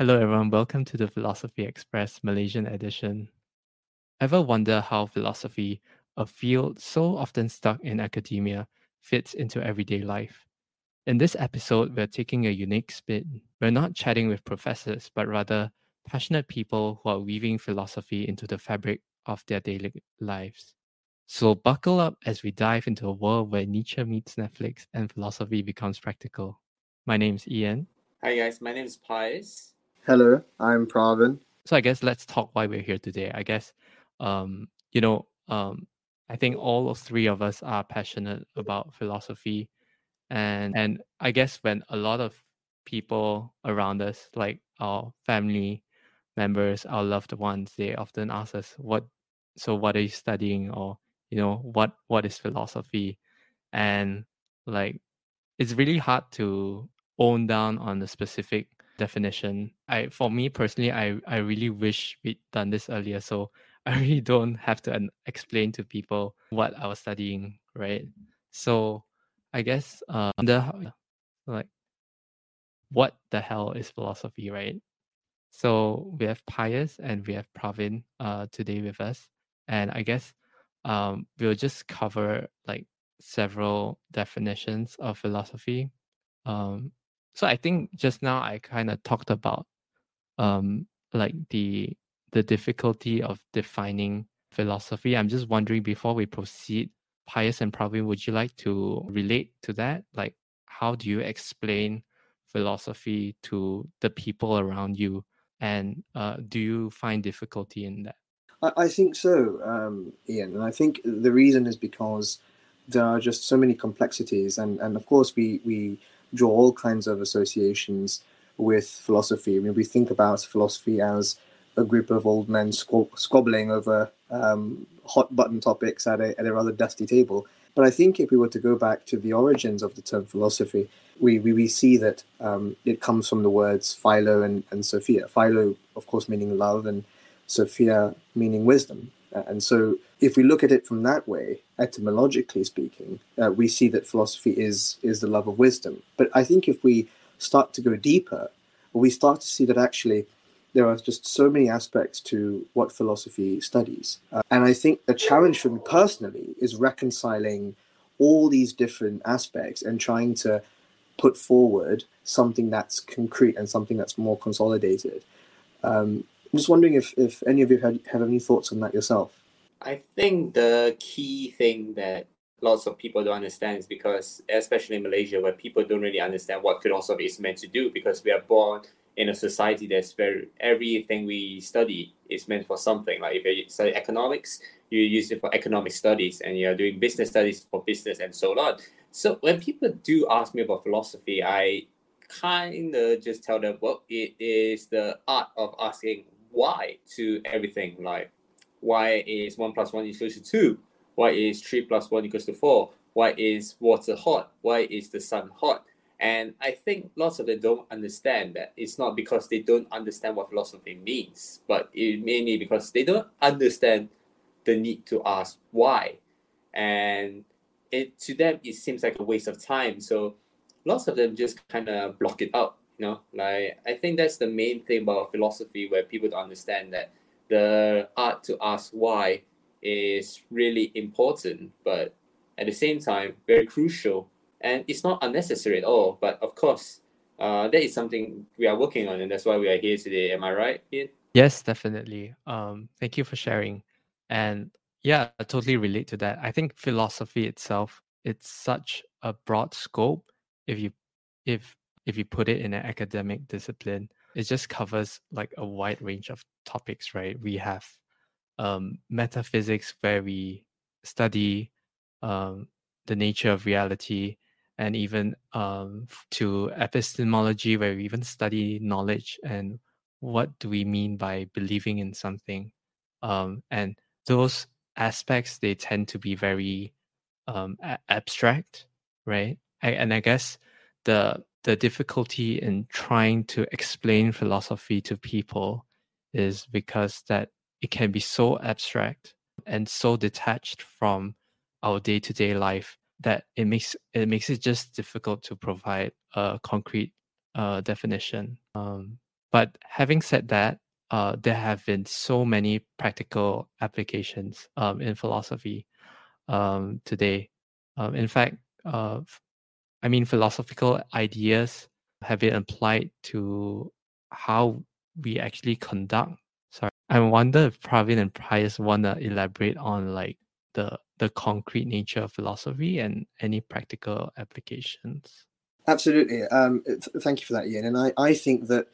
Hello, everyone. Welcome to the Philosophy Express Malaysian edition. Ever wonder how philosophy, a field so often stuck in academia, fits into everyday life? In this episode, we're taking a unique spin. We're not chatting with professors, but rather passionate people who are weaving philosophy into the fabric of their daily lives. So buckle up as we dive into a world where Nietzsche meets Netflix and philosophy becomes practical. My name's Ian. Hi guys, my name is Pius. Hello, I'm Pravin. So I guess let's talk why we're here today. I guess um, you know, um, I think all three of us are passionate about philosophy and and I guess when a lot of people around us, like our family members, our loved ones, they often ask us, What so what are you studying? or you know, what what is philosophy? And like it's really hard to own down on the specific definition. I for me personally, I I really wish we'd done this earlier, so I really don't have to explain to people what I was studying, right? So I guess uh, the like what the hell is philosophy, right? So we have Pius and we have Pravin uh, today with us, and I guess um, we'll just cover like several definitions of philosophy. Um, so I think just now I kind of talked about um, like the the difficulty of defining philosophy. I'm just wondering before we proceed, Pius and Pravin, would you like to relate to that? Like, how do you explain philosophy to the people around you? And uh, do you find difficulty in that? I, I think so, um, Ian. And I think the reason is because there are just so many complexities. And, and of course, we, we draw all kinds of associations with philosophy. I mean, we think about philosophy as a group of old men squab- squabbling over um, hot button topics at a, at a rather dusty table. But I think if we were to go back to the origins of the term philosophy, we, we, we see that um, it comes from the words philo and, and Sophia. Philo, of course, meaning love, and Sophia meaning wisdom. And so, if we look at it from that way, etymologically speaking, uh, we see that philosophy is is the love of wisdom. But I think if we start to go deeper, we start to see that actually there are just so many aspects to what philosophy studies. Uh, and I think the challenge for me personally is reconciling all these different aspects and trying to put forward something that's concrete and something that's more consolidated. Um, I'm just wondering if, if any of you had, have any thoughts on that yourself. I think the key thing that lots of people don't understand is because, especially in Malaysia, where people don't really understand what philosophy is meant to do because we are born in a society that's very everything we study is meant for something. Like if you study economics, you use it for economic studies, and you're doing business studies for business and so on. So when people do ask me about philosophy, I kind of just tell them, well, it is the art of asking why to everything. Like why is one plus one equals to two? Why is three plus one equals to four? Why is water hot? Why is the sun hot? And I think lots of them don't understand that it's not because they don't understand what philosophy means, but it mainly because they don't understand the need to ask why. And it to them it seems like a waste of time. So lots of them just kind of block it out. You know, like I think that's the main thing about philosophy where people don't understand that the art to ask why is really important, but at the same time very crucial and it's not unnecessary at all. But of course, uh, that is something we are working on, and that's why we are here today. Am I right, Ian? Yes, definitely. Um, thank you for sharing. And yeah, I totally relate to that. I think philosophy itself, it's such a broad scope. If you if if you put it in an academic discipline, it just covers like a wide range of topics, right? We have um, metaphysics where we study um, the nature of reality and even um, to epistemology, where we even study knowledge and what do we mean by believing in something. Um, and those aspects, they tend to be very um, a- abstract, right? I, and I guess the the difficulty in trying to explain philosophy to people is because that it can be so abstract and so detached from our day-to-day life that it makes it makes it just difficult to provide a concrete uh, definition. Um, but having said that, uh, there have been so many practical applications um, in philosophy um, today. Um, in fact, uh, I mean, philosophical ideas have been applied to how we actually conduct. Sorry, I wonder if Pravin and Pius want to elaborate on like the the concrete nature of philosophy and any practical applications. Absolutely. Um, th- thank you for that, Ian. And I, I think that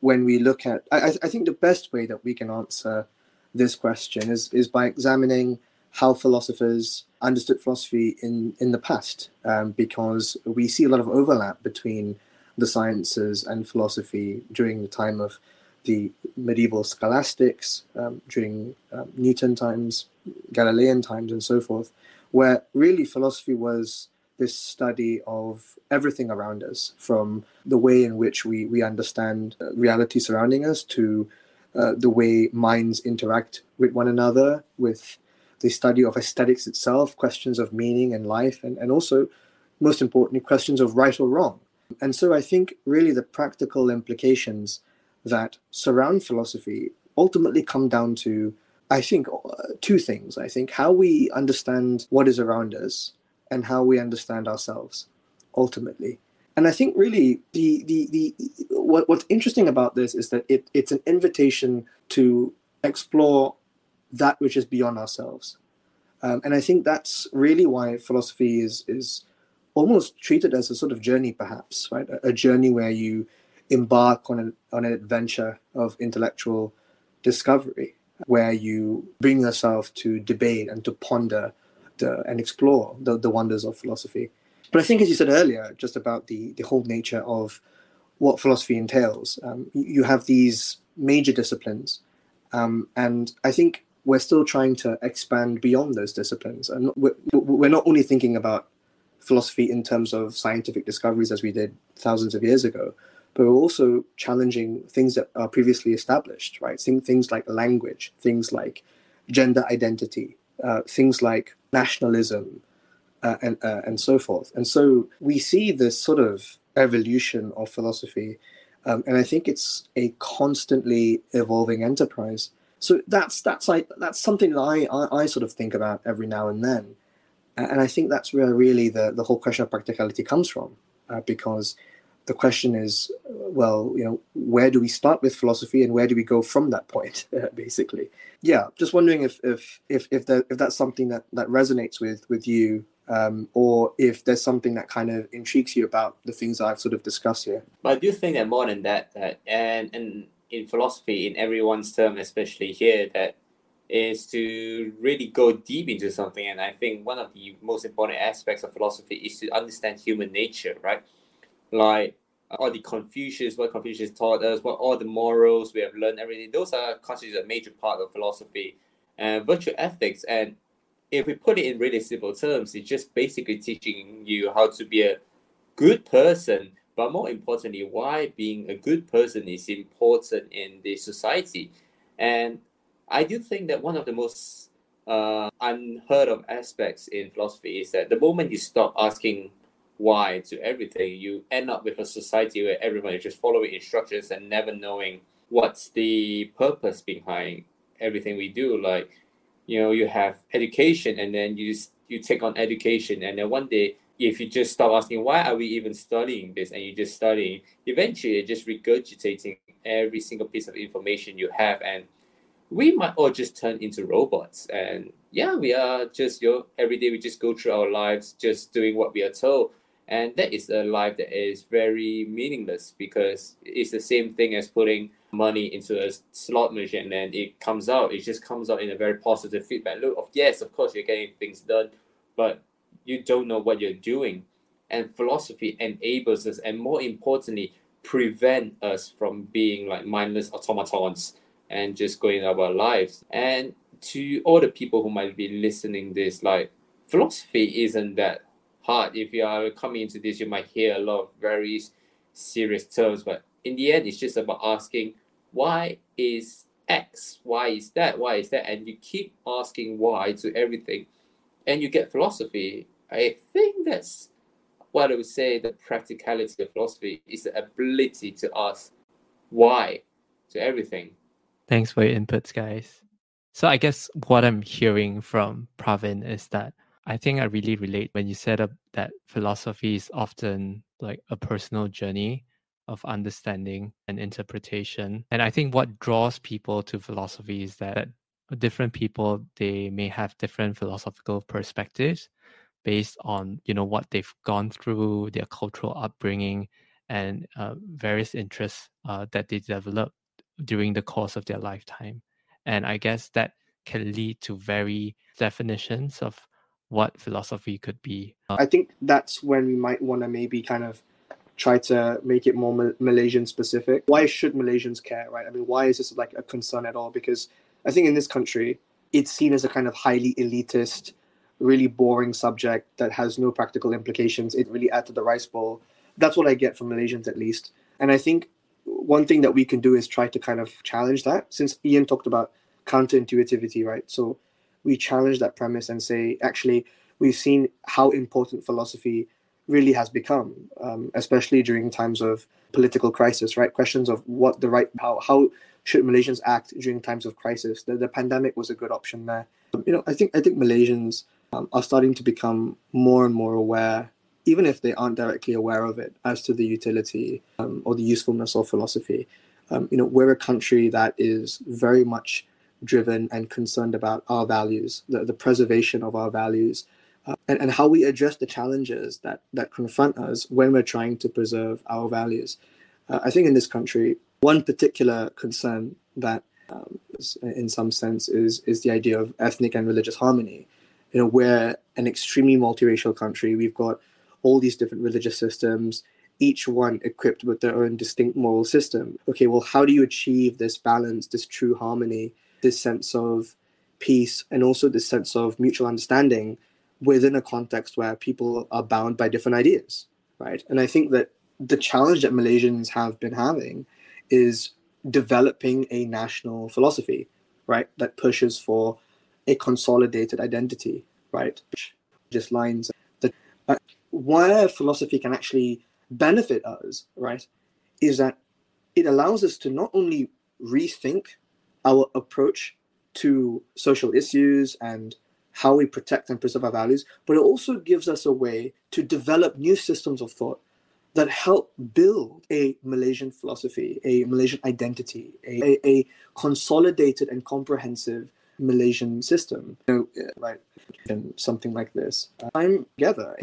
when we look at, I, I think the best way that we can answer this question is, is by examining how philosophers understood philosophy in, in the past, um, because we see a lot of overlap between the sciences and philosophy during the time of the medieval scholastics, um, during um, Newton times, Galilean times, and so forth, where really philosophy was this study of everything around us, from the way in which we, we understand uh, reality surrounding us to uh, the way minds interact with one another, with the study of aesthetics itself, questions of meaning and life, and, and also, most importantly, questions of right or wrong. And so I think really the practical implications that surround philosophy ultimately come down to, I think, uh, two things. I think how we understand what is around us and how we understand ourselves ultimately. And I think really the the the what, what's interesting about this is that it, it's an invitation to explore that which is beyond ourselves. Um, and I think that's really why philosophy is is almost treated as a sort of journey, perhaps, right? A, a journey where you embark on an on an adventure of intellectual discovery, where you bring yourself to debate and to ponder uh, and explore the, the wonders of philosophy. But I think, as you said earlier, just about the, the whole nature of what philosophy entails, um, you have these major disciplines. Um, and I think we're still trying to expand beyond those disciplines. And we're, we're not only thinking about philosophy in terms of scientific discoveries as we did thousands of years ago, but we're also challenging things that are previously established, right? Things like language, things like gender identity, uh, things like nationalism, uh, and uh, and so forth. And so we see this sort of evolution of philosophy, um, and I think it's a constantly evolving enterprise. So that's that's like that's something that I, I, I sort of think about every now and then, and I think that's where really the the whole question of practicality comes from, uh, because the question is, well, you know, where do we start with philosophy and where do we go from that point, basically? Yeah, just wondering if if if if, that, if that's something that that resonates with with you, um, or if there's something that kind of intrigues you about the things I've sort of discussed here. But I do think that more than that, that and and in philosophy, in everyone's term, especially here, that is to really go deep into something. And I think one of the most important aspects of philosophy is to understand human nature, right? like all the Confucius, what Confucius taught us, what all the morals we have learned, everything. Those are constitute a major part of philosophy uh, and virtue ethics. And if we put it in really simple terms, it's just basically teaching you how to be a good person, but more importantly, why being a good person is important in the society. And I do think that one of the most uh, unheard of aspects in philosophy is that the moment you stop asking why to everything, you end up with a society where everyone is just following instructions and never knowing what's the purpose behind everything we do. Like, you know, you have education and then you you take on education and then one day if you just stop asking why are we even studying this? and you just studying, eventually you're just regurgitating every single piece of information you have and we might all just turn into robots. And yeah we are just you know every day we just go through our lives just doing what we are told. And that is a life that is very meaningless because it's the same thing as putting money into a slot machine and then it comes out. It just comes out in a very positive feedback loop of yes of course you're getting things done but you don't know what you're doing and philosophy enables us and more importantly prevent us from being like mindless automatons and just going about our lives and to all the people who might be listening this like philosophy isn't that hard. If you are coming into this, you might hear a lot of very serious terms, but in the end, it's just about asking why is X, why is that, why is that, and you keep asking why to everything, and you get philosophy. I think that's what I would say the practicality of philosophy is the ability to ask why to everything. Thanks for your inputs, guys. So I guess what I'm hearing from Pravin is that I think I really relate when you said up that philosophy is often like a personal journey of understanding and interpretation. And I think what draws people to philosophy is that different people they may have different philosophical perspectives based on you know what they've gone through, their cultural upbringing, and uh, various interests uh, that they develop during the course of their lifetime. And I guess that can lead to very definitions of what philosophy could be. Uh, I think that's when we might want to maybe kind of try to make it more Ma- Malaysian specific. Why should Malaysians care, right? I mean, why is this like a concern at all? Because I think in this country, it's seen as a kind of highly elitist, really boring subject that has no practical implications. It really adds to the rice bowl. That's what I get from Malaysians, at least. And I think one thing that we can do is try to kind of challenge that. Since Ian talked about counterintuitivity, right? So we challenge that premise and say, actually, we've seen how important philosophy really has become, um, especially during times of political crisis, right? Questions of what the right, how, how should Malaysians act during times of crisis? The, the pandemic was a good option there. You know, I think I think Malaysians um, are starting to become more and more aware, even if they aren't directly aware of it, as to the utility um, or the usefulness of philosophy. Um, you know, we're a country that is very much driven and concerned about our values, the, the preservation of our values, uh, and, and how we address the challenges that, that confront us when we're trying to preserve our values. Uh, I think in this country, one particular concern that, um, in some sense, is, is the idea of ethnic and religious harmony. You know, we're an extremely multiracial country. We've got all these different religious systems, each one equipped with their own distinct moral system. Okay, well, how do you achieve this balance, this true harmony this sense of peace and also this sense of mutual understanding within a context where people are bound by different ideas, right? And I think that the challenge that Malaysians have been having is developing a national philosophy, right, that pushes for a consolidated identity, right? Just lines that uh, where philosophy can actually benefit us, right, is that it allows us to not only rethink our approach to social issues and how we protect and preserve our values, but it also gives us a way to develop new systems of thought that help build a Malaysian philosophy, a Malaysian identity, a, a, consolidated and comprehensive Malaysian system. You know, right, and something like this. I'm together.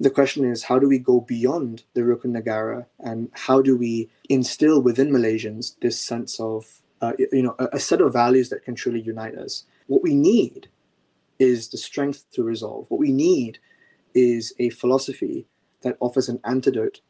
The question is, how do we go beyond the Rukun Negara and how do we instill within Malaysians this sense of uh, you know, a, a set of values that can truly unite us. What we need is the strength to resolve. What we need is a philosophy that offers an antidote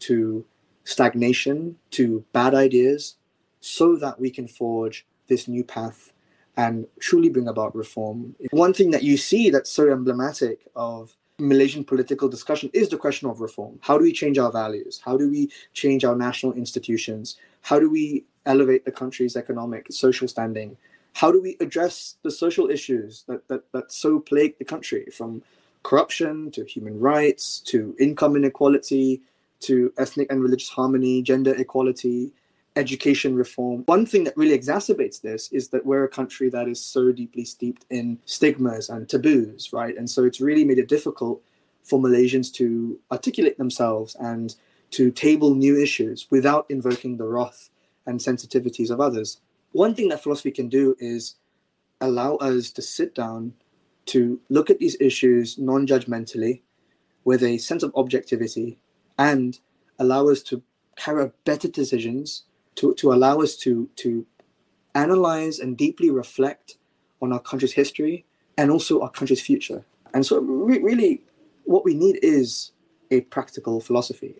to stagnation, to bad ideas, so that we can forge this new path and truly bring about reform. One thing that you see that's so emblematic of Malaysian political discussion is the question of reform. How do we change our values? How do we change our national institutions? How do we elevate the country's economic, social standing? How do we address the social issues that, that, that so plague the country from corruption to human rights to income inequality to ethnic and religious harmony, gender equality, education reform. One thing that really exacerbates this is that we're a country that is so deeply steeped in stigmas and taboos, right? And so it's really made it difficult for Malaysians to articulate themselves and to table new issues without invoking the wrath and sensitivities of others. One thing that philosophy can do is allow us to sit down to look at these issues non judgmentally with a sense of objectivity and allow us to carry out better decisions, to, to allow us to, to analyze and deeply reflect on our country's history and also our country's future. And so, re- really, what we need is a practical philosophy.